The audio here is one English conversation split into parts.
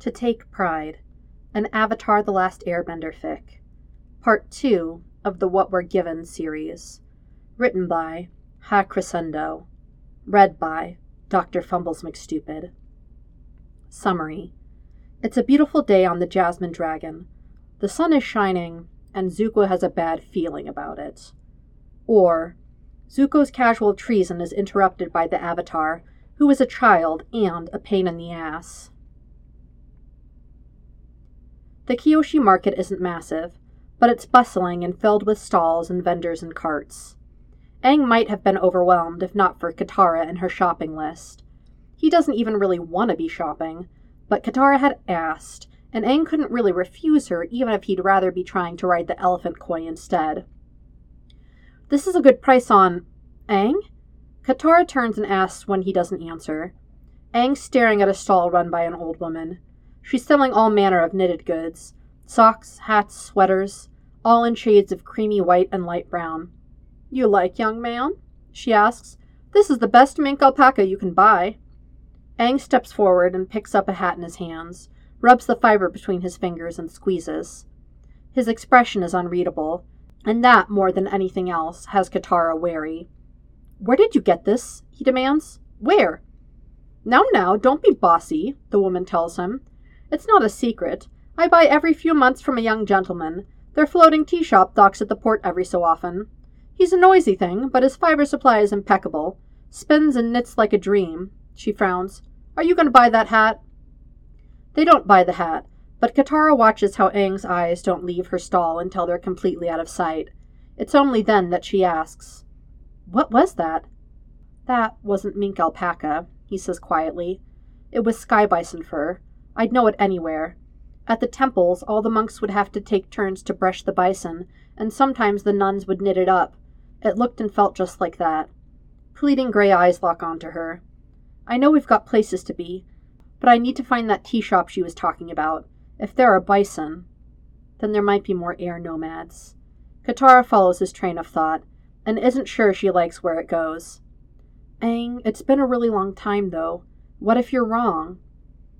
To Take Pride, an Avatar The Last Airbender fic. Part 2 of the What We're Given series. Written by Haicrescendo. Read by Dr. Fumbles McStupid. Summary It's a beautiful day on the Jasmine Dragon. The sun is shining, and Zuko has a bad feeling about it. Or, Zuko's casual treason is interrupted by the Avatar, who is a child and a pain in the ass. The Kyoshi market isn't massive, but it's bustling and filled with stalls and vendors and carts. Aang might have been overwhelmed if not for Katara and her shopping list. He doesn't even really want to be shopping, but Katara had asked, and Aang couldn't really refuse her even if he'd rather be trying to ride the elephant koi instead. This is a good price on. Aang? Katara turns and asks when he doesn't answer. Aang's staring at a stall run by an old woman. She's selling all manner of knitted goods socks, hats, sweaters, all in shades of creamy white and light brown. You like, young man? she asks. This is the best mink alpaca you can buy. Aang steps forward and picks up a hat in his hands, rubs the fiber between his fingers, and squeezes. His expression is unreadable, and that, more than anything else, has Katara wary. Where did you get this? he demands. Where? Now, now, don't be bossy, the woman tells him. It's not a secret. I buy every few months from a young gentleman. Their floating tea shop docks at the port every so often. He's a noisy thing, but his fiber supply is impeccable. Spins and knits like a dream. She frowns. Are you going to buy that hat? They don't buy the hat, but Katara watches how Aang's eyes don't leave her stall until they're completely out of sight. It's only then that she asks, What was that? That wasn't mink alpaca, he says quietly. It was sky bison fur. I'd know it anywhere. At the temples, all the monks would have to take turns to brush the bison, and sometimes the nuns would knit it up. It looked and felt just like that. Pleading gray eyes lock onto her. I know we've got places to be, but I need to find that tea shop she was talking about. If there are bison, then there might be more air nomads. Katara follows his train of thought, and isn't sure she likes where it goes. Aang, it's been a really long time, though. What if you're wrong?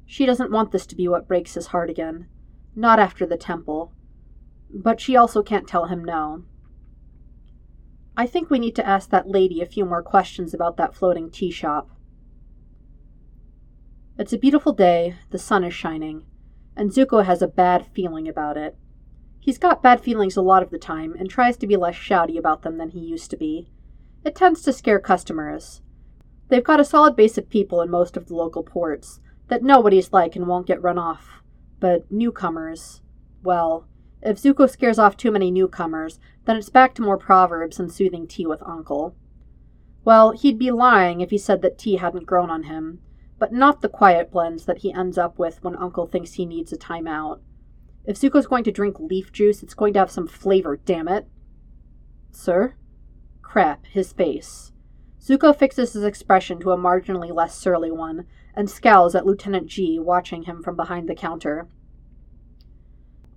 She doesn't want this to be what breaks his heart again. Not after the temple. But she also can't tell him no. I think we need to ask that lady a few more questions about that floating tea shop. It's a beautiful day, the sun is shining, and Zuko has a bad feeling about it. He's got bad feelings a lot of the time and tries to be less shouty about them than he used to be. It tends to scare customers. They've got a solid base of people in most of the local ports, that nobody's like and won't get run off. But newcomers, well, if Zuko scares off too many newcomers, then it's back to more proverbs and soothing tea with Uncle. Well, he'd be lying if he said that tea hadn't grown on him, but not the quiet blends that he ends up with when Uncle thinks he needs a timeout. If Zuko's going to drink leaf juice, it's going to have some flavor, damn it. Sir? Crap, his face. Zuko fixes his expression to a marginally less surly one, and scowls at Lieutenant Jee watching him from behind the counter.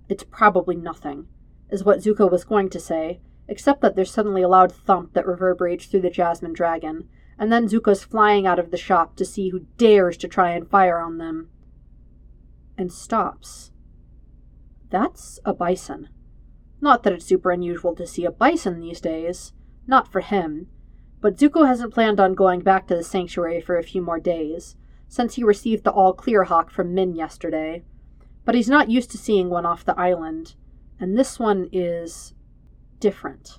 It's probably nothing, is what Zuko was going to say, except that there's suddenly a loud thump that reverberates through the Jasmine Dragon, and then Zuko's flying out of the shop to see who dares to try and fire on them. And stops. That's a bison. Not that it's super unusual to see a bison these days. Not for him. But Zuko hasn't planned on going back to the sanctuary for a few more days, since he received the all clear hawk from Min yesterday. But he's not used to seeing one off the island, and this one is different.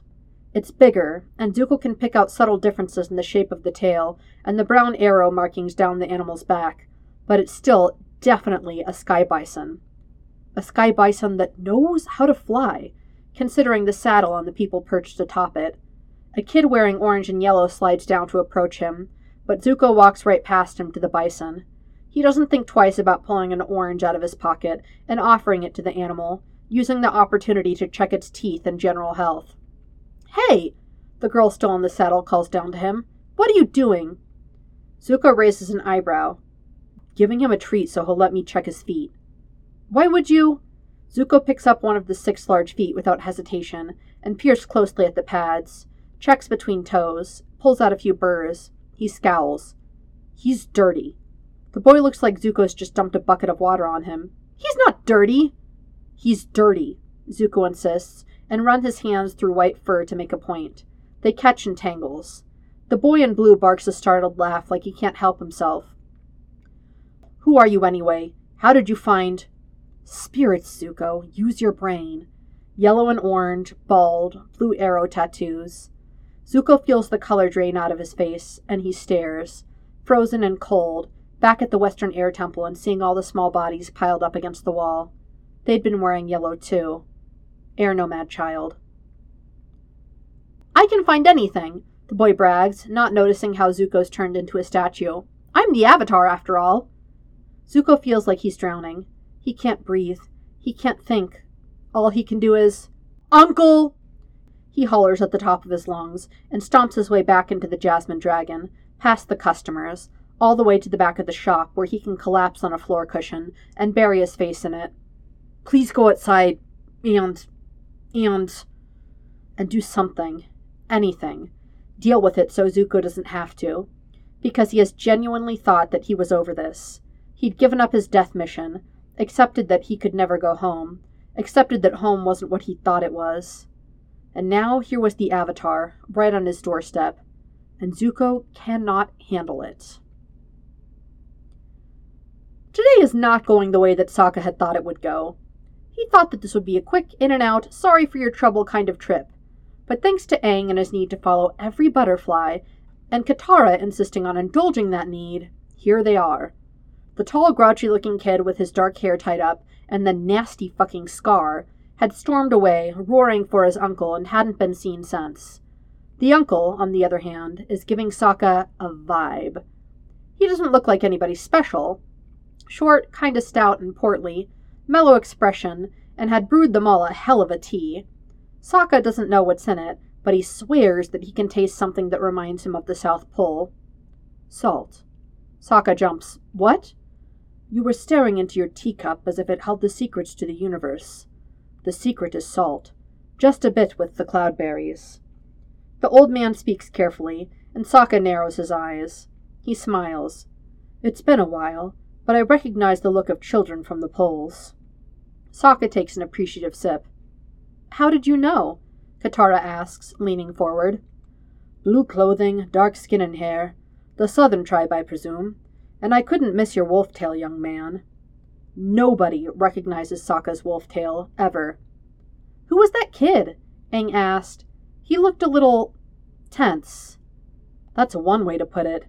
It's bigger, and Zuko can pick out subtle differences in the shape of the tail and the brown arrow markings down the animal's back, but it's still definitely a sky bison. A sky bison that knows how to fly, considering the saddle on the people perched atop it. A kid wearing orange and yellow slides down to approach him, but Zuko walks right past him to the bison. He doesn't think twice about pulling an orange out of his pocket and offering it to the animal, using the opportunity to check its teeth and general health. Hey! The girl still in the saddle calls down to him. What are you doing? Zuko raises an eyebrow. Giving him a treat so he'll let me check his feet. Why would you? Zuko picks up one of the six large feet without hesitation and peers closely at the pads, checks between toes, pulls out a few burrs. He scowls. He's dirty. The boy looks like Zuko's just dumped a bucket of water on him. He's not dirty. He's dirty, Zuko insists, and runs his hands through white fur to make a point. They catch in tangles. The boy in blue barks a startled laugh like he can't help himself. Who are you anyway? How did you find. Spirits, Zuko. Use your brain. Yellow and orange, bald, blue arrow tattoos. Zuko feels the color drain out of his face, and he stares, frozen and cold, back at the Western Air Temple and seeing all the small bodies piled up against the wall. They'd been wearing yellow too. Air Nomad child. I can find anything, the boy brags, not noticing how Zuko's turned into a statue. I'm the Avatar, after all. Zuko feels like he's drowning. He can't breathe. He can't think. All he can do is, Uncle! He hollers at the top of his lungs and stomps his way back into the Jasmine Dragon, past the customers, all the way to the back of the shop where he can collapse on a floor cushion and bury his face in it. Please go outside and. and. and do something. Anything. Deal with it so Zuko doesn't have to. Because he has genuinely thought that he was over this. He'd given up his death mission, accepted that he could never go home, accepted that home wasn't what he thought it was. And now here was the Avatar, right on his doorstep, and Zuko cannot handle it. Today is not going the way that Sokka had thought it would go. He thought that this would be a quick, in and out, sorry for your trouble kind of trip. But thanks to Aang and his need to follow every butterfly, and Katara insisting on indulging that need, here they are. The tall, grouchy looking kid with his dark hair tied up and the nasty fucking scar had stormed away, roaring for his uncle, and hadn't been seen since. The uncle, on the other hand, is giving Sokka a vibe. He doesn't look like anybody special. Short, kinda stout and portly, mellow expression, and had brewed them all a hell of a tea. Sokka doesn't know what's in it, but he swears that he can taste something that reminds him of the South Pole. Salt. Sokka jumps. What? You were staring into your teacup as if it held the secrets to the universe. The secret is salt. Just a bit with the cloudberries. The old man speaks carefully, and Sokka narrows his eyes. He smiles. It's been a while, but I recognize the look of children from the poles. Sokka takes an appreciative sip. How did you know? Katara asks, leaning forward. Blue clothing, dark skin and hair. The southern tribe, I presume. And I couldn't miss your wolf tail, young man. Nobody recognizes Sokka's wolf tail, ever. Who was that kid? Aang asked. He looked a little tense. That's one way to put it.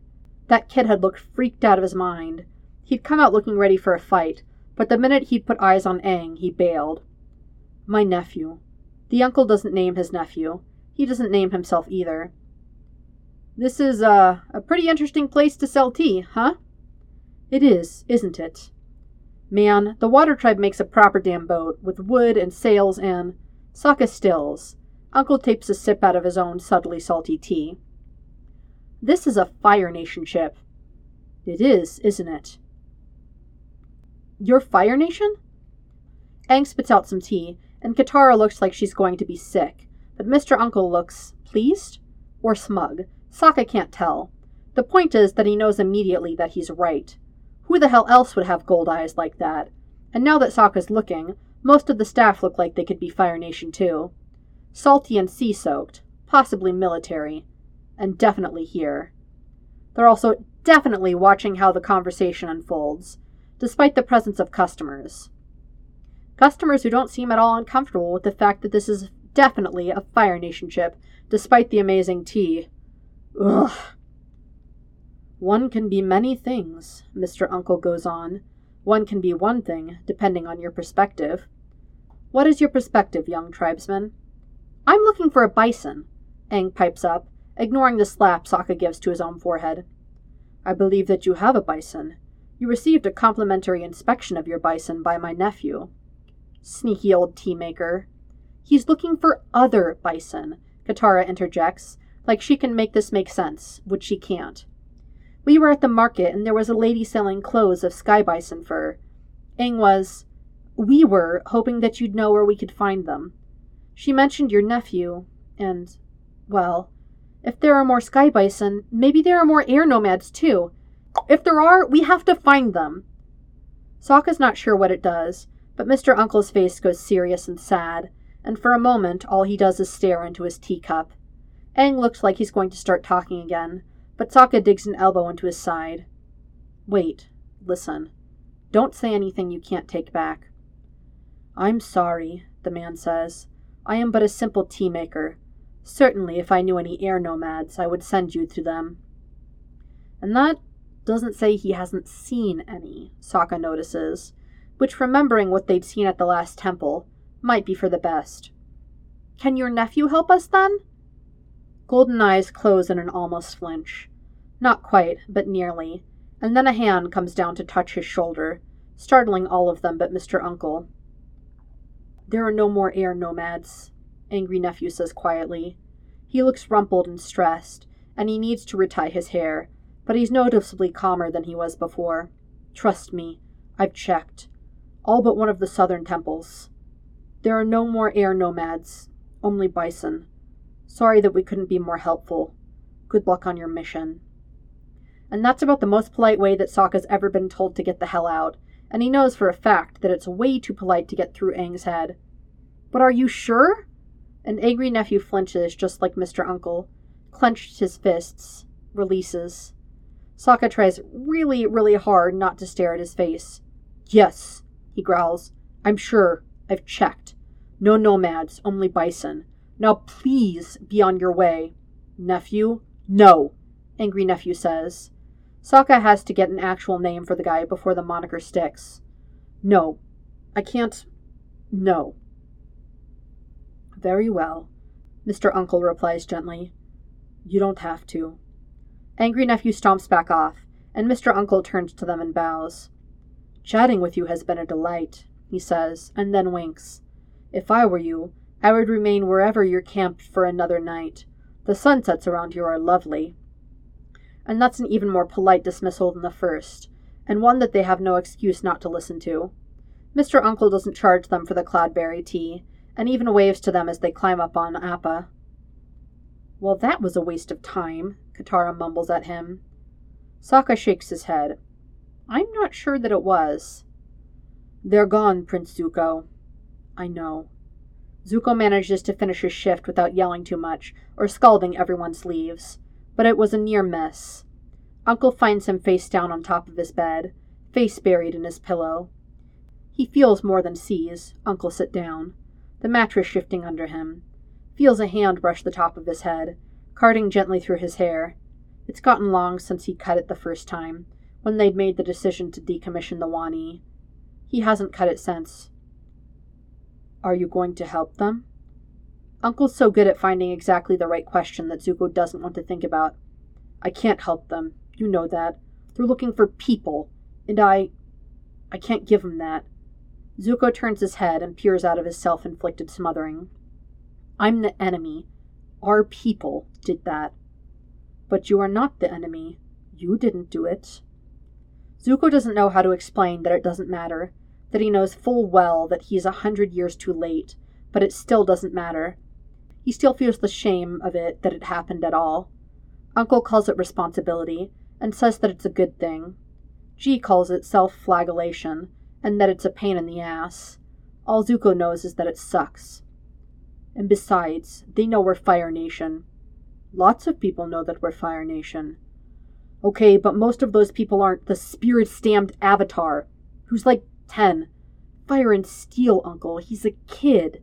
That kid had looked freaked out of his mind. He'd come out looking ready for a fight, but the minute he'd put eyes on Aang, he bailed. My nephew. The uncle doesn't name his nephew. He doesn't name himself either. This is uh, a pretty interesting place to sell tea, huh? It is, isn't it? Man, the water tribe makes a proper damn boat, with wood and sails and. Sokka stills. Uncle takes a sip out of his own subtly salty tea. This is a Fire Nation ship. It is, isn't it? Your Fire Nation? Aang spits out some tea and Katara looks like she's going to be sick, but Mr. Uncle looks pleased or smug. Sokka can't tell. The point is that he knows immediately that he's right. Who the hell else would have gold eyes like that? And now that Sokka's looking, most of the staff look like they could be Fire Nation too. Salty and sea soaked, possibly military, and definitely here. They're also definitely watching how the conversation unfolds, despite the presence of customers. Customers who don't seem at all uncomfortable with the fact that this is definitely a Fire Nation ship, despite the amazing tea. Ugh. One can be many things, Mr. Uncle goes on. One can be one thing, depending on your perspective. What is your perspective, young tribesman? I'm looking for a bison, Aang pipes up, ignoring the slap Sokka gives to his own forehead. I believe that you have a bison. You received a complimentary inspection of your bison by my nephew. Sneaky old tea maker. He's looking for other bison, Katara interjects, like she can make this make sense, which she can't. We were at the market and there was a lady selling clothes of sky bison fur. Aang was, we were, hoping that you'd know where we could find them. She mentioned your nephew, and, well, if there are more sky bison, maybe there are more air nomads too. If there are, we have to find them. Sokka's not sure what it does, but Mr. Uncle's face goes serious and sad, and for a moment all he does is stare into his teacup. Aang looks like he's going to start talking again, but Sokka digs an elbow into his side. Wait, listen. Don't say anything you can't take back. I'm sorry, the man says. I am but a simple tea maker. Certainly, if I knew any air nomads, I would send you to them. And that doesn't say he hasn't seen any, Sokka notices, which, remembering what they'd seen at the last temple, might be for the best. Can your nephew help us then? Golden eyes close in an almost flinch. Not quite, but nearly, and then a hand comes down to touch his shoulder, startling all of them but Mr. Uncle. There are no more air nomads, Angry Nephew says quietly. He looks rumpled and stressed, and he needs to retie his hair, but he's noticeably calmer than he was before. Trust me, I've checked. All but one of the southern temples. There are no more air nomads, only bison. Sorry that we couldn't be more helpful. Good luck on your mission. And that's about the most polite way that Sokka's ever been told to get the hell out, and he knows for a fact that it's way too polite to get through Aang's head. But are you sure? An angry nephew flinches just like Mr. Uncle, clenched his fists, releases. Sokka tries really, really hard not to stare at his face. Yes, he growls. I'm sure. I've checked. No nomads, only bison. Now please be on your way. Nephew? No, Angry Nephew says. Sokka has to get an actual name for the guy before the moniker sticks. No, I can't. No. Very well, Mr. Uncle replies gently. You don't have to. Angry Nephew stomps back off, and Mr. Uncle turns to them and bows. Chatting with you has been a delight he says, and then winks. If I were you, I would remain wherever you're camped for another night. The sunsets around here are lovely. And that's an even more polite dismissal than the first, and one that they have no excuse not to listen to. Mr. Uncle doesn't charge them for the cloudberry tea, and even waves to them as they climb up on Appa. Well, that was a waste of time, Katara mumbles at him. Sokka shakes his head. I'm not sure that it was. They're gone, Prince Zuko. I know. Zuko manages to finish his shift without yelling too much or scalding everyone's leaves, but it was a near miss. Uncle finds him face down on top of his bed, face buried in his pillow. He feels more than sees Uncle sit down, the mattress shifting under him, feels a hand brush the top of his head, carding gently through his hair. It's gotten long since he cut it the first time, when they'd made the decision to decommission the Wani. He hasn't cut it since. Are you going to help them? Uncle's so good at finding exactly the right question that Zuko doesn't want to think about. I can't help them. You know that. They're looking for people, and I. I can't give them that. Zuko turns his head and peers out of his self inflicted smothering. I'm the enemy. Our people did that. But you are not the enemy. You didn't do it. Zuko doesn't know how to explain that it doesn't matter, that he knows full well that he's a hundred years too late, but it still doesn't matter. He still feels the shame of it that it happened at all. Uncle calls it responsibility, and says that it's a good thing. Jee calls it self flagellation, and that it's a pain in the ass. All Zuko knows is that it sucks. And besides, they know we're Fire Nation. Lots of people know that we're Fire Nation. Okay, but most of those people aren't the spirit stamped avatar, who's like 10. Fire and steel, Uncle. He's a kid.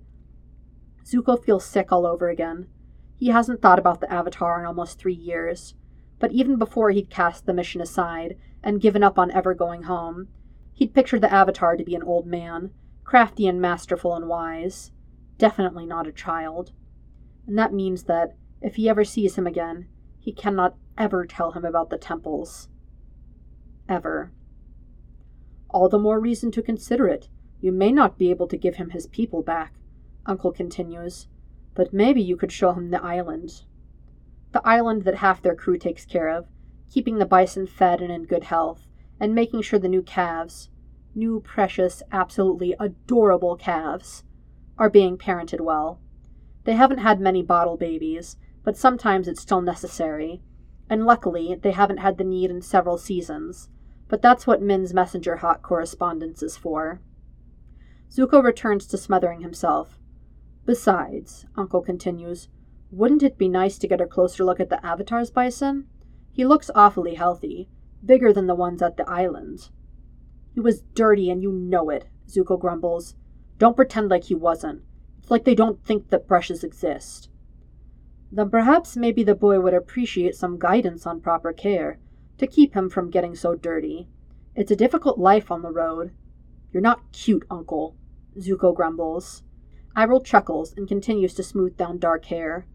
Zuko feels sick all over again. He hasn't thought about the Avatar in almost three years. But even before he'd cast the mission aside and given up on ever going home, he'd pictured the Avatar to be an old man, crafty and masterful and wise. Definitely not a child. And that means that, if he ever sees him again, he cannot ever tell him about the temples. Ever. All the more reason to consider it. You may not be able to give him his people back, Uncle continues, but maybe you could show him the island. The island that half their crew takes care of, keeping the bison fed and in good health, and making sure the new calves, new, precious, absolutely adorable calves, are being parented well. They haven't had many bottle babies, but sometimes it's still necessary, And luckily, they haven't had the need in several seasons. But that's what Min's messenger hot correspondence is for. Zuko returns to smothering himself. Besides, Uncle continues, wouldn't it be nice to get a closer look at the Avatar's bison? He looks awfully healthy, bigger than the ones at the island. He was dirty and you know it, Zuko grumbles. Don't pretend like he wasn't. It's like they don't think that brushes exist. Then perhaps maybe the boy would appreciate some guidance on proper care, to keep him from getting so dirty. It's a difficult life on the road. You're not cute, uncle, Zuko grumbles. Iroh chuckles and continues to smooth down dark hair.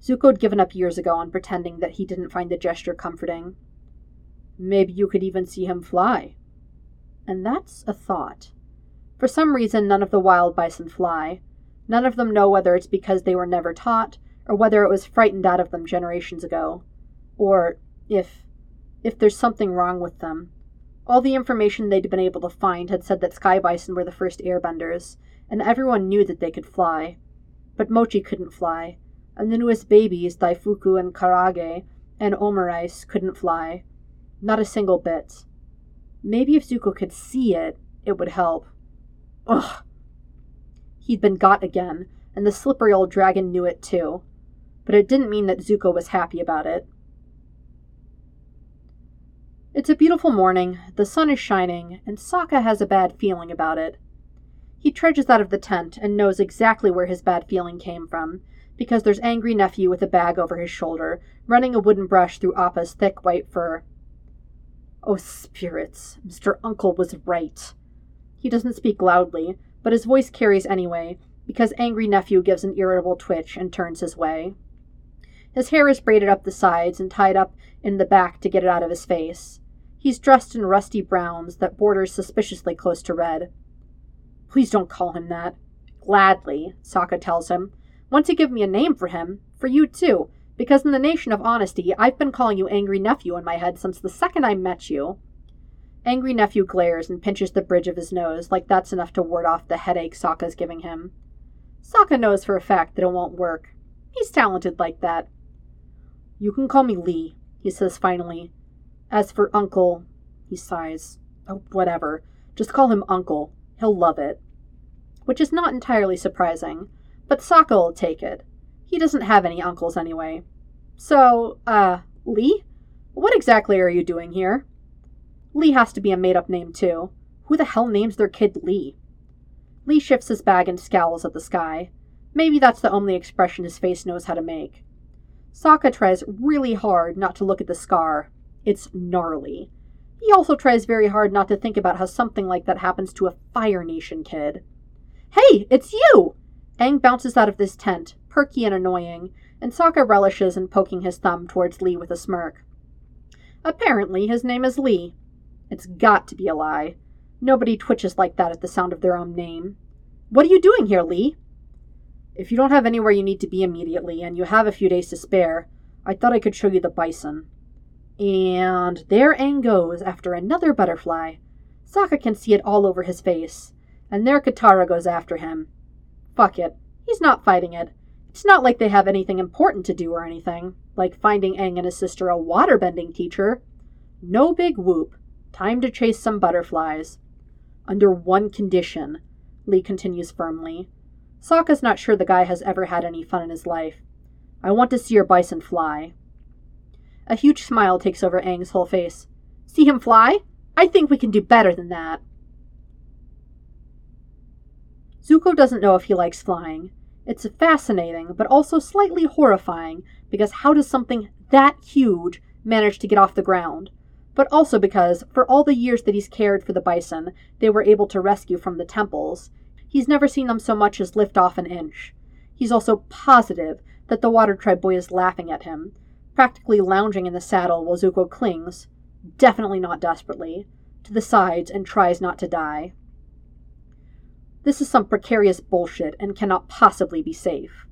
Zuko'd given up years ago on pretending that he didn't find the gesture comforting. Maybe you could even see him fly. And that's a thought. For some reason, none of the wild bison fly. None of them know whether it's because they were never taught, or whether it was frightened out of them generations ago. Or if. If there's something wrong with them. All the information they'd been able to find had said that sky bison were the first airbenders, and everyone knew that they could fly. But Mochi couldn't fly, and the newest babies, Daifuku and Karage, and Omurice, couldn't fly. Not a single bit. Maybe if Zuko could see it, it would help. Ugh! He'd been got again, and the slippery old dragon knew it too. But it didn't mean that Zuko was happy about it. It's a beautiful morning, the sun is shining, and Sokka has a bad feeling about it. He trudges out of the tent and knows exactly where his bad feeling came from, because there's angry nephew with a bag over his shoulder, running a wooden brush through Appa's thick white fur. Oh, spirits, Mr. Uncle was right. He doesn't speak loudly, but his voice carries anyway, because angry nephew gives an irritable twitch and turns his way. His hair is braided up the sides and tied up in the back to get it out of his face. He's dressed in rusty browns that borders suspiciously close to red. Please don't call him that. Gladly, Sokka tells him. Once you give me a name for him, for you too, because in the nation of honesty, I've been calling you Angry Nephew in my head since the second I met you. Angry Nephew glares and pinches the bridge of his nose, like that's enough to ward off the headache Sokka's giving him. Sokka knows for a fact that it won't work. He's talented like that. You can call me Lee, he says finally. As for Uncle, he sighs. Oh, whatever. Just call him Uncle. He'll love it which is not entirely surprising, but Sokka will take it. He doesn't have any uncles anyway. So, uh, Lee? What exactly are you doing here? Lee has to be a made up name, too. Who the hell names their kid Lee? Lee shifts his bag and scowls at the sky. Maybe that's the only expression his face knows how to make. Sokka tries really hard not to look at the scar. It's gnarly. He also tries very hard not to think about how something like that happens to a Fire Nation kid. Hey, it's you! Aang bounces out of this tent, perky and annoying, and Sokka relishes in poking his thumb towards Lee with a smirk. Apparently, his name is Lee. It's got to be a lie. Nobody twitches like that at the sound of their own name. What are you doing here, Lee? If you don't have anywhere you need to be immediately, and you have a few days to spare, I thought I could show you the bison. And there Aang goes after another butterfly. Sokka can see it all over his face and there Katara goes after him. Fuck it. He's not fighting it. It's not like they have anything important to do or anything, like finding Aang and his sister a waterbending teacher. No big whoop. Time to chase some butterflies. Under one condition, Lee continues firmly. Sokka's not sure the guy has ever had any fun in his life. I want to see your bison fly. A huge smile takes over Aang's whole face. See him fly? I think we can do better than that. Zuko doesn't know if he likes flying. It's fascinating, but also slightly horrifying, because how does something that huge manage to get off the ground? But also because, for all the years that he's cared for the bison they were able to rescue from the temples, he's never seen them so much as lift off an inch. He's also positive that the Water Tribe boy is laughing at him, practically lounging in the saddle while Zuko clings, definitely not desperately, to the sides and tries not to die. This is some precarious bullshit and cannot possibly be safe.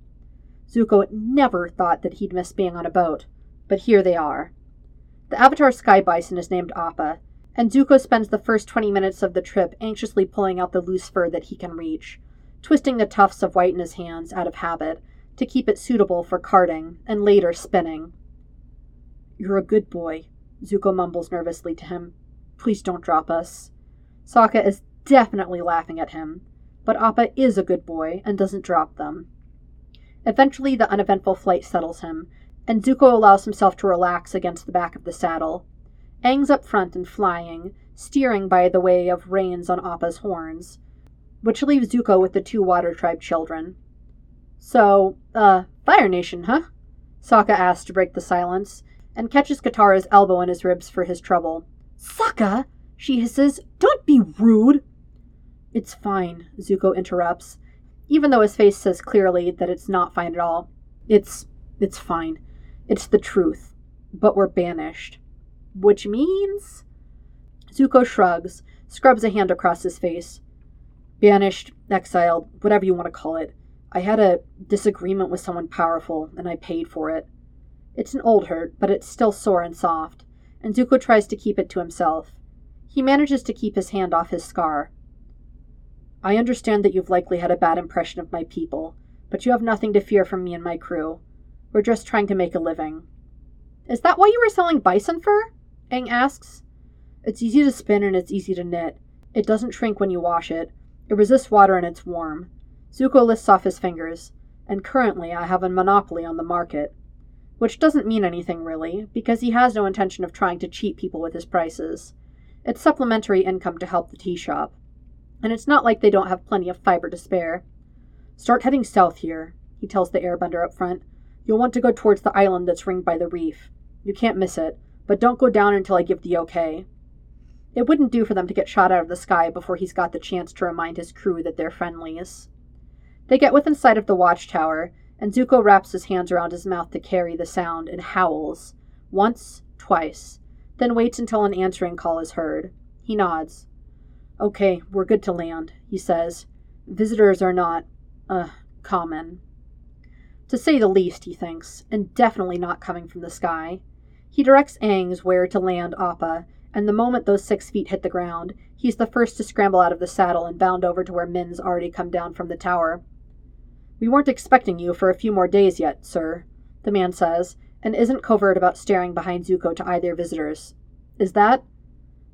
Zuko never thought that he'd miss being on a boat, but here they are. The Avatar Sky Bison is named Appa, and Zuko spends the first 20 minutes of the trip anxiously pulling out the loose fur that he can reach, twisting the tufts of white in his hands out of habit to keep it suitable for carding and later spinning. You're a good boy, Zuko mumbles nervously to him. Please don't drop us. Sokka is definitely laughing at him, but Appa is a good boy and doesn't drop them. Eventually, the uneventful flight settles him, and Zuko allows himself to relax against the back of the saddle. Aang's up front and flying, steering by the way of reins on Appa's horns, which leaves Zuko with the two Water Tribe children. So, uh, Fire Nation, huh? Sokka asks to break the silence, and catches Katara's elbow in his ribs for his trouble. Sokka, she hisses, don't be rude. It's fine, Zuko interrupts, even though his face says clearly that it's not fine at all. It's it's fine. It's the truth. But we're banished. Which means Zuko shrugs, scrubs a hand across his face. Banished, exiled, whatever you want to call it. I had a disagreement with someone powerful, and I paid for it. It's an old hurt, but it's still sore and soft, and Zuko tries to keep it to himself. He manages to keep his hand off his scar. I understand that you've likely had a bad impression of my people, but you have nothing to fear from me and my crew. We're just trying to make a living. Is that why you were selling bison fur? Aang asks. It's easy to spin and it's easy to knit. It doesn't shrink when you wash it. It resists water and it's warm. Zuko lists off his fingers. And currently I have a monopoly on the market. Which doesn't mean anything really, because he has no intention of trying to cheat people with his prices. It's supplementary income to help the tea shop. And it's not like they don't have plenty of fiber to spare. Start heading south here, he tells the airbender up front. You'll want to go towards the island that's ringed by the reef. You can't miss it, but don't go down until I give the okay. It wouldn't do for them to get shot out of the sky before he's got the chance to remind his crew that they're friendlies. They get within sight of the watchtower, and Zuko wraps his hands around his mouth to carry the sound and howls. Once, twice, then waits until an answering call is heard. He nods. Okay, we're good to land, he says. Visitors are not, uh, common. To say the least, he thinks, and definitely not coming from the sky. He directs Aang's where to land Appa, and the moment those six feet hit the ground, he's the first to scramble out of the saddle and bound over to where Min's already come down from the tower. We weren't expecting you for a few more days yet, sir, the man says, and isn't covert about staring behind Zuko to eye their visitors. Is that?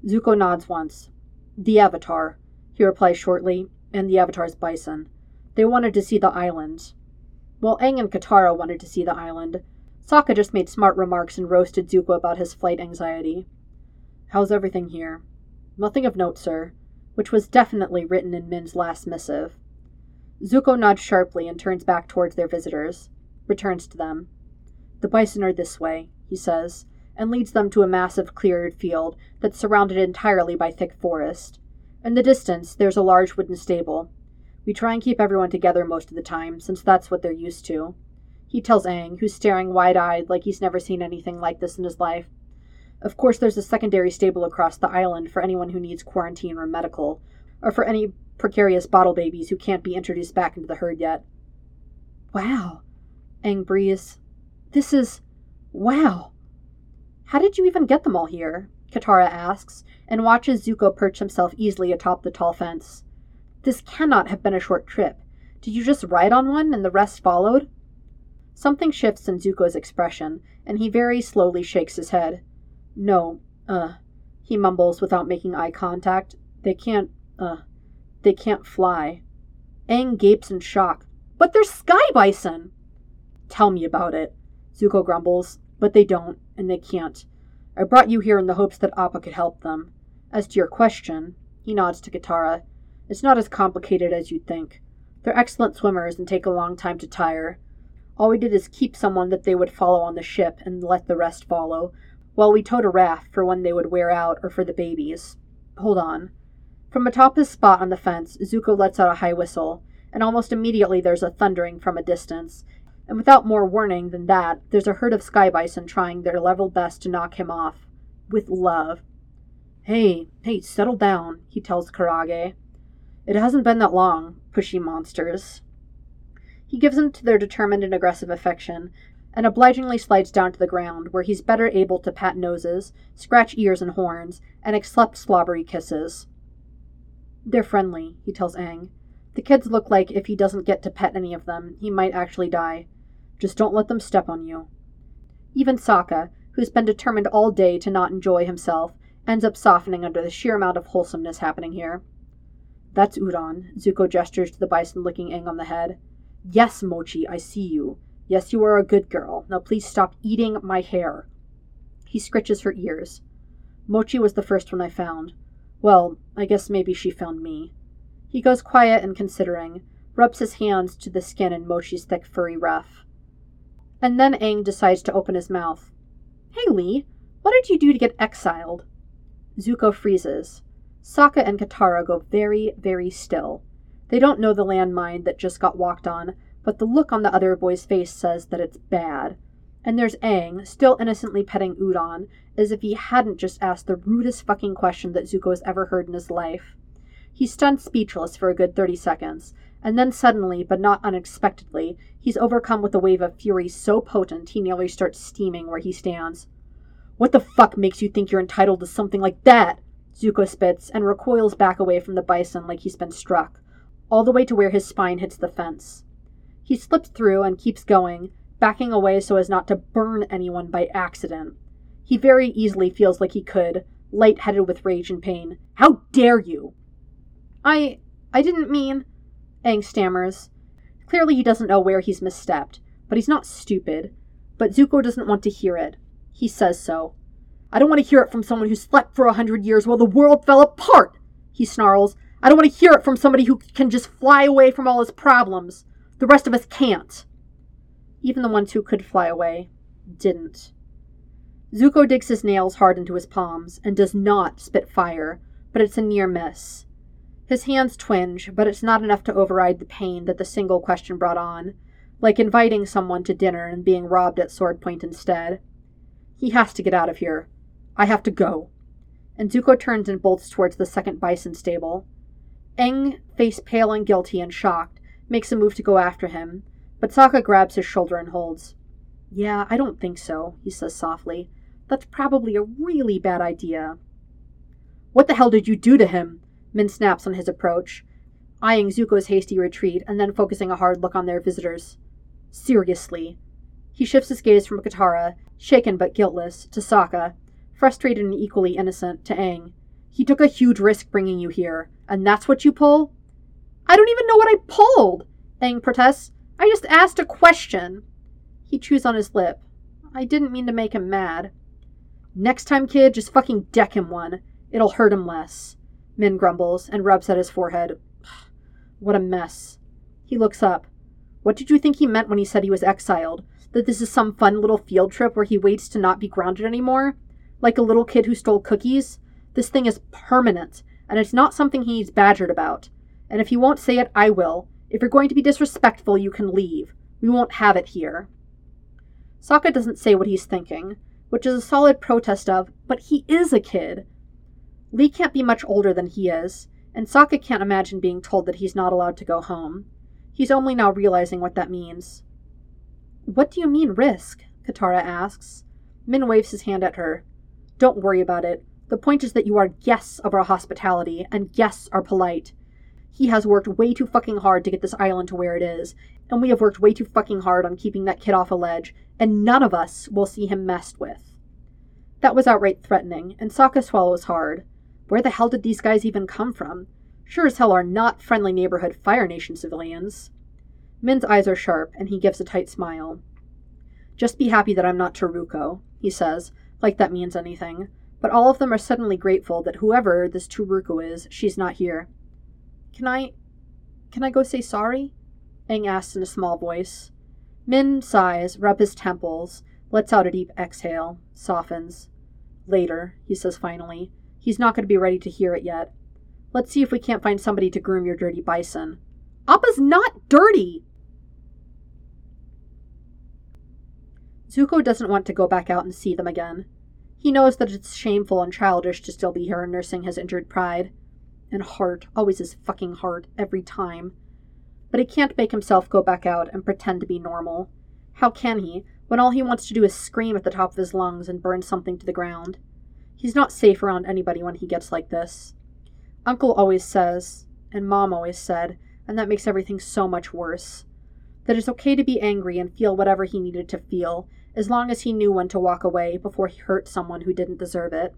Zuko nods once. The Avatar, he replies shortly, and the Avatar's bison. They wanted to see the island. Well, Aang and Katara wanted to see the island, Sokka just made smart remarks and roasted Zuko about his flight anxiety. How's everything here? Nothing of note, sir, which was definitely written in Min's last missive. Zuko nods sharply and turns back towards their visitors, returns to them. The bison are this way, he says, and leads them to a massive cleared field that's surrounded entirely by thick forest. In the distance, there's a large wooden stable. We try and keep everyone together most of the time, since that's what they're used to he tells Aang, who's staring wide eyed like he's never seen anything like this in his life. Of course, there's a secondary stable across the island for anyone who needs quarantine or medical, or for any precarious bottle babies who can't be introduced back into the herd yet. Wow, Aang breathes. This is. wow. How did you even get them all here? Katara asks, and watches Zuko perch himself easily atop the tall fence. This cannot have been a short trip. Did you just ride on one and the rest followed? Something shifts in Zuko's expression, and he very slowly shakes his head. No, uh, he mumbles without making eye contact. They can't, uh, they can't fly. Aang gapes in shock. But they're sky bison! Tell me about it, Zuko grumbles, but they don't, and they can't. I brought you here in the hopes that Appa could help them. As to your question, he nods to Katara, it's not as complicated as you'd think. They're excellent swimmers and take a long time to tire. All we did is keep someone that they would follow on the ship and let the rest follow, while we towed a raft for when they would wear out or for the babies. Hold on. From atop his spot on the fence, Zuko lets out a high whistle, and almost immediately there's a thundering from a distance. And without more warning than that, there's a herd of sky bison trying their level best to knock him off. With love. Hey, hey, settle down, he tells Karage. It hasn't been that long, pushy monsters. He gives in to their determined and aggressive affection, and obligingly slides down to the ground, where he's better able to pat noses, scratch ears and horns, and accept slobbery kisses. They're friendly, he tells Aang. The kids look like if he doesn't get to pet any of them, he might actually die. Just don't let them step on you. Even Sokka, who's been determined all day to not enjoy himself, ends up softening under the sheer amount of wholesomeness happening here. That's Udon. Zuko gestures to the bison licking Aang on the head. Yes, Mochi, I see you. Yes, you are a good girl. Now please stop eating my hair. He scritches her ears. Mochi was the first one I found. Well, I guess maybe she found me. He goes quiet and considering, rubs his hands to the skin in Mochi's thick furry ruff. And then Aang decides to open his mouth. Hey Lee, what did you do to get exiled? Zuko freezes. Sokka and Katara go very, very still. They don't know the landmine that just got walked on, but the look on the other boy's face says that it's bad. And there's Aang, still innocently petting Udon, as if he hadn't just asked the rudest fucking question that Zuko's ever heard in his life. He's stunned speechless for a good 30 seconds, and then suddenly, but not unexpectedly, he's overcome with a wave of fury so potent he nearly starts steaming where he stands. What the fuck makes you think you're entitled to something like that? Zuko spits and recoils back away from the bison like he's been struck, all the way to where his spine hits the fence. He slips through and keeps going, backing away so as not to burn anyone by accident. He very easily feels like he could, light-headed with rage and pain. How dare you? I. I didn't mean. Aang stammers. Clearly, he doesn't know where he's misstepped, but he's not stupid. But Zuko doesn't want to hear it. He says so. I don't want to hear it from someone who slept for a hundred years while the world fell apart, he snarls. I don't want to hear it from somebody who can just fly away from all his problems. The rest of us can't. Even the ones who could fly away didn't. Zuko digs his nails hard into his palms and does not spit fire, but it's a near miss. His hands twinge, but it's not enough to override the pain that the single question brought on, like inviting someone to dinner and being robbed at sword point instead. He has to get out of here. I have to go. And Zuko turns and bolts towards the second bison stable. Aang, face pale and guilty and shocked, makes a move to go after him, but Sokka grabs his shoulder and holds. Yeah, I don't think so, he says softly. That's probably a really bad idea. What the hell did you do to him? Min snaps on his approach, eyeing Zuko's hasty retreat and then focusing a hard look on their visitors. Seriously. He shifts his gaze from Katara shaken but guiltless, to Sokka, frustrated and equally innocent, to Aang. He took a huge risk bringing you here, and that's what you pull? I don't even know what I pulled, Aang protests. I just asked a question. He chews on his lip. I didn't mean to make him mad. Next time, kid, just fucking deck him one. It'll hurt him less. Min grumbles and rubs at his forehead. What a mess. He looks up. What did you think he meant when he said he was exiled? that this is some fun little field trip where he waits to not be grounded anymore, like a little kid who stole cookies. This thing is permanent, and it's not something he's badgered about. And if he won't say it, I will. If you're going to be disrespectful, you can leave. We won't have it here. Sokka doesn't say what he's thinking, which is a solid protest of, but he is a kid. Lee can't be much older than he is, and Sokka can't imagine being told that he's not allowed to go home. He's only now realizing what that means. What do you mean, risk? Katara asks. Min waves his hand at her. Don't worry about it. The point is that you are guests of our hospitality, and guests are polite. He has worked way too fucking hard to get this island to where it is, and we have worked way too fucking hard on keeping that kid off a ledge, and none of us will see him messed with. That was outright threatening, and Sokka swallows hard. Where the hell did these guys even come from? Sure as hell are not friendly neighborhood Fire Nation civilians. Min's eyes are sharp, and he gives a tight smile. Just be happy that I'm not Tsuruko, he says, like that means anything. But all of them are suddenly grateful that whoever this Tsuruko is, she's not here. Can I. can I go say sorry? Aang asks in a small voice. Min sighs, rubs his temples, lets out a deep exhale, softens. Later, he says finally. He's not going to be ready to hear it yet. Let's see if we can't find somebody to groom your dirty bison. Appa's not dirty! Zuko doesn't want to go back out and see them again. He knows that it's shameful and childish to still be here nursing his injured pride. And heart, always his fucking heart, every time. But he can't make himself go back out and pretend to be normal. How can he, when all he wants to do is scream at the top of his lungs and burn something to the ground? He's not safe around anybody when he gets like this. Uncle always says, and Mom always said, and that makes everything so much worse. That it's okay to be angry and feel whatever he needed to feel, as long as he knew when to walk away before he hurt someone who didn't deserve it.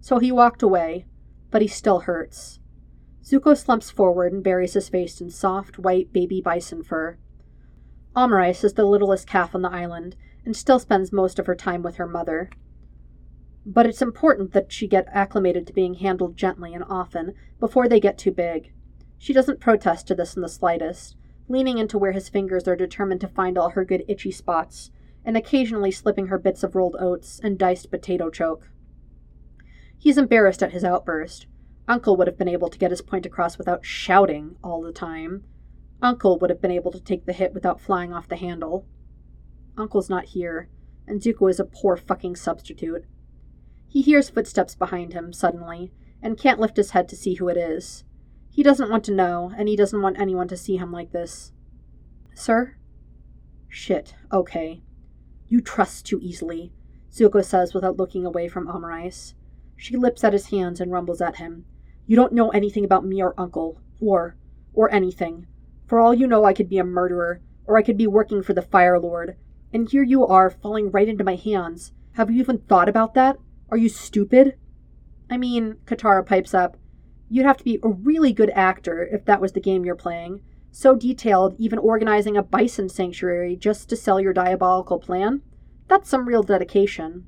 So he walked away, but he still hurts. Zuko slumps forward and buries his face in soft, white baby bison fur. Omurice is the littlest calf on the island and still spends most of her time with her mother. But it's important that she get acclimated to being handled gently and often before they get too big. She doesn't protest to this in the slightest, leaning into where his fingers are determined to find all her good itchy spots, and occasionally slipping her bits of rolled oats and diced potato choke. He's embarrassed at his outburst. Uncle would have been able to get his point across without shouting all the time. Uncle would have been able to take the hit without flying off the handle. Uncle's not here, and Zuko is a poor fucking substitute. He hears footsteps behind him, suddenly, and can't lift his head to see who it is. He doesn't want to know, and he doesn't want anyone to see him like this. Sir? Shit, okay. You trust too easily, Zuko says without looking away from Omurice. She lips at his hands and rumbles at him. You don't know anything about me or Uncle, or, or anything. For all you know, I could be a murderer, or I could be working for the Fire Lord. And here you are, falling right into my hands. Have you even thought about that? Are you stupid? I mean, Katara pipes up, you'd have to be a really good actor if that was the game you're playing. So detailed, even organizing a bison sanctuary just to sell your diabolical plan? That's some real dedication.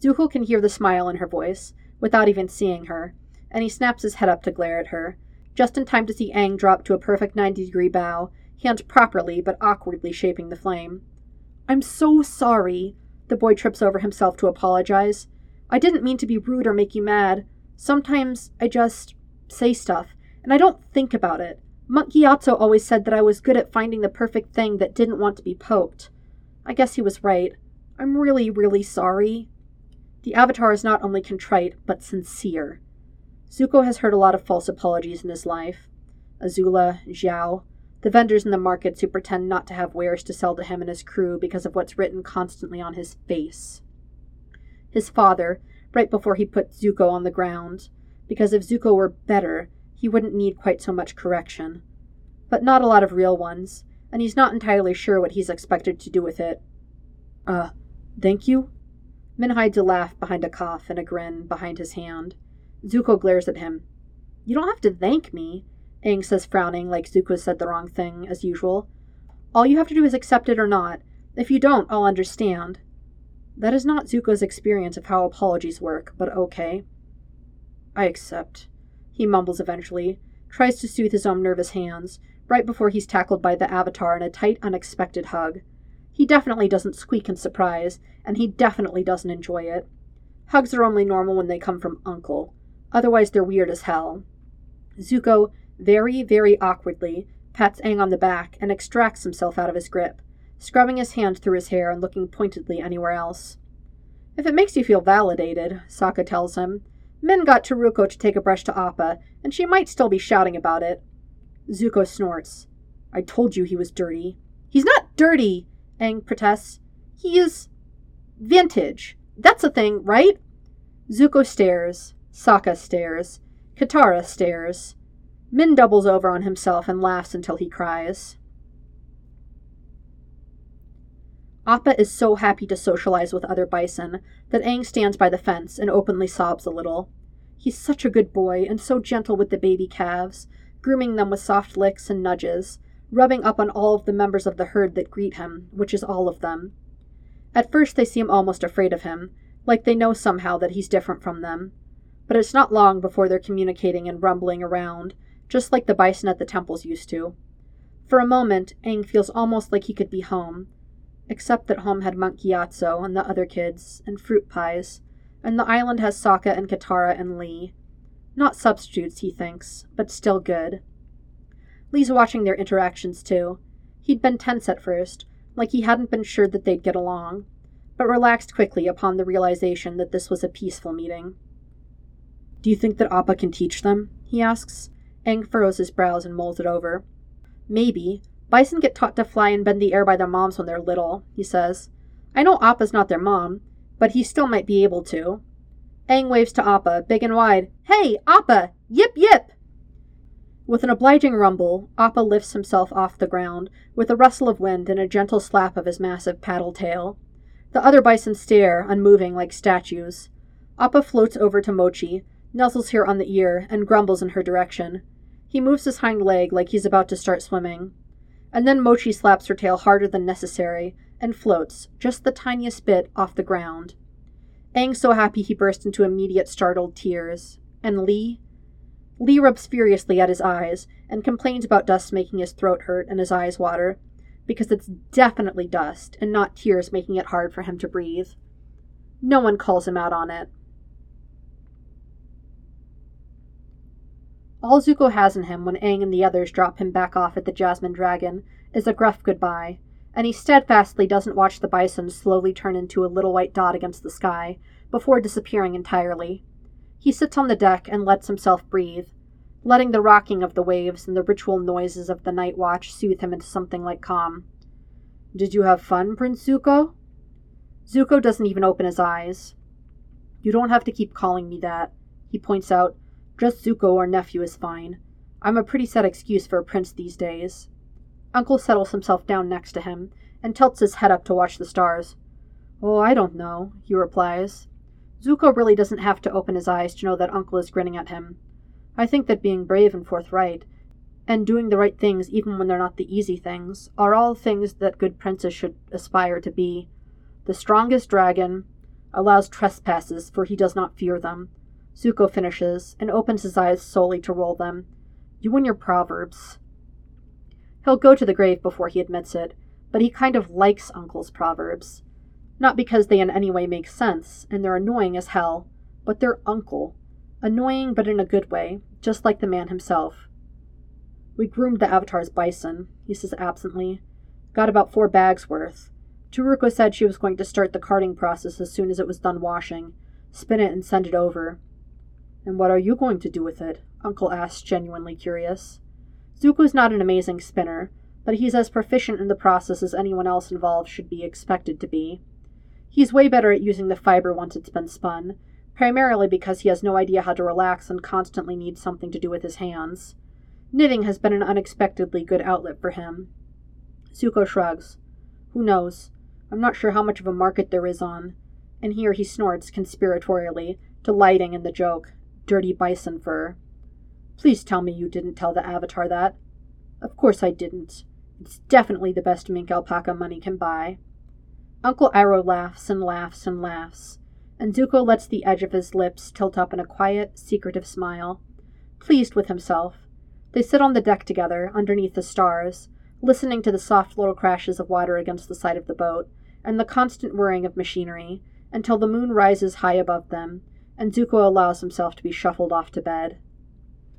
Zuko can hear the smile in her voice, without even seeing her, and he snaps his head up to glare at her, just in time to see Aang drop to a perfect 90 degree bow, hand properly but awkwardly shaping the flame. I'm so sorry. The boy trips over himself to apologize. I didn't mean to be rude or make you mad. Sometimes I just say stuff, and I don't think about it. Monk Gyatso always said that I was good at finding the perfect thing that didn't want to be poked. I guess he was right. I'm really, really sorry. The Avatar is not only contrite, but sincere. Zuko has heard a lot of false apologies in his life. Azula, Zhao, the vendors in the markets who pretend not to have wares to sell to him and his crew because of what's written constantly on his face. His father, right before he put Zuko on the ground, because if Zuko were better, he wouldn't need quite so much correction. But not a lot of real ones, and he's not entirely sure what he's expected to do with it. Uh, thank you? Min hides a laugh behind a cough and a grin behind his hand. Zuko glares at him. You don't have to thank me. Aang says, frowning, like Zuko said the wrong thing, as usual. All you have to do is accept it or not. If you don't, I'll understand. That is not Zuko's experience of how apologies work, but okay. I accept, he mumbles eventually, tries to soothe his own nervous hands, right before he's tackled by the Avatar in a tight, unexpected hug. He definitely doesn't squeak in surprise, and he definitely doesn't enjoy it. Hugs are only normal when they come from Uncle. Otherwise, they're weird as hell. Zuko very, very awkwardly, pats Aang on the back and extracts himself out of his grip, scrubbing his hand through his hair and looking pointedly anywhere else. If it makes you feel validated, Sokka tells him, Min got Taruko to take a brush to Appa, and she might still be shouting about it. Zuko snorts. I told you he was dirty. He's not dirty, Aang protests. He is vintage. That's a thing, right? Zuko stares. Sokka stares. Katara stares. Min doubles over on himself and laughs until he cries. Appa is so happy to socialize with other bison that Aang stands by the fence and openly sobs a little. He's such a good boy and so gentle with the baby calves, grooming them with soft licks and nudges, rubbing up on all of the members of the herd that greet him, which is all of them. At first they seem almost afraid of him, like they know somehow that he's different from them. But it's not long before they're communicating and rumbling around, just like the bison at the temples used to. For a moment, Aang feels almost like he could be home, except that home had Monk Gyatso and the other kids, and fruit pies, and the island has Sokka and Katara and Lee. Not substitutes, he thinks, but still good. Lee's watching their interactions too. He'd been tense at first, like he hadn't been sure that they'd get along, but relaxed quickly upon the realization that this was a peaceful meeting. Do you think that Appa can teach them? he asks, Aang furrows his brows and mulls it over. Maybe. Bison get taught to fly and bend the air by their moms when they're little, he says. I know Appa's not their mom, but he still might be able to. Aang waves to Appa, big and wide. Hey, Appa! Yip yip! With an obliging rumble, Appa lifts himself off the ground, with a rustle of wind and a gentle slap of his massive paddle tail. The other bison stare, unmoving like statues. Appa floats over to Mochi, nuzzles her on the ear, and grumbles in her direction. He moves his hind leg like he's about to start swimming. And then Mochi slaps her tail harder than necessary and floats, just the tiniest bit, off the ground. Aang's so happy he burst into immediate startled tears. And Lee? Lee rubs furiously at his eyes and complains about dust making his throat hurt and his eyes water, because it's definitely dust and not tears making it hard for him to breathe. No one calls him out on it. All Zuko has in him when Aang and the others drop him back off at the Jasmine Dragon is a gruff goodbye, and he steadfastly doesn't watch the bison slowly turn into a little white dot against the sky before disappearing entirely. He sits on the deck and lets himself breathe, letting the rocking of the waves and the ritual noises of the night watch soothe him into something like calm. Did you have fun, Prince Zuko? Zuko doesn't even open his eyes. You don't have to keep calling me that, he points out. Just Zuko or nephew is fine. I'm a pretty set excuse for a prince these days. Uncle settles himself down next to him and tilts his head up to watch the stars. Oh, I don't know, he replies. Zuko really doesn't have to open his eyes to know that Uncle is grinning at him. I think that being brave and forthright, and doing the right things even when they're not the easy things, are all things that good princes should aspire to be. The strongest dragon allows trespasses, for he does not fear them. Zuko finishes, and opens his eyes solely to roll them. You and your proverbs. He'll go to the grave before he admits it, but he kind of likes Uncle's proverbs. Not because they in any way make sense, and they're annoying as hell, but they're uncle. Annoying, but in a good way, just like the man himself. We groomed the Avatar's bison, he says absently. Got about four bags worth. Turuka said she was going to start the carding process as soon as it was done washing, spin it and send it over. And what are you going to do with it? Uncle asked, genuinely curious. Zuko's not an amazing spinner, but he's as proficient in the process as anyone else involved should be expected to be. He's way better at using the fiber once it's been spun, primarily because he has no idea how to relax and constantly needs something to do with his hands. Knitting has been an unexpectedly good outlet for him. Zuko shrugs. Who knows? I'm not sure how much of a market there is on. And here he snorts conspiratorially, delighting in the joke. Dirty bison fur. Please tell me you didn't tell the Avatar that. Of course I didn't. It's definitely the best mink alpaca money can buy. Uncle Iroh laughs and laughs and laughs, and Zuko lets the edge of his lips tilt up in a quiet, secretive smile. Pleased with himself, they sit on the deck together, underneath the stars, listening to the soft little crashes of water against the side of the boat, and the constant whirring of machinery, until the moon rises high above them, and Zuko allows himself to be shuffled off to bed.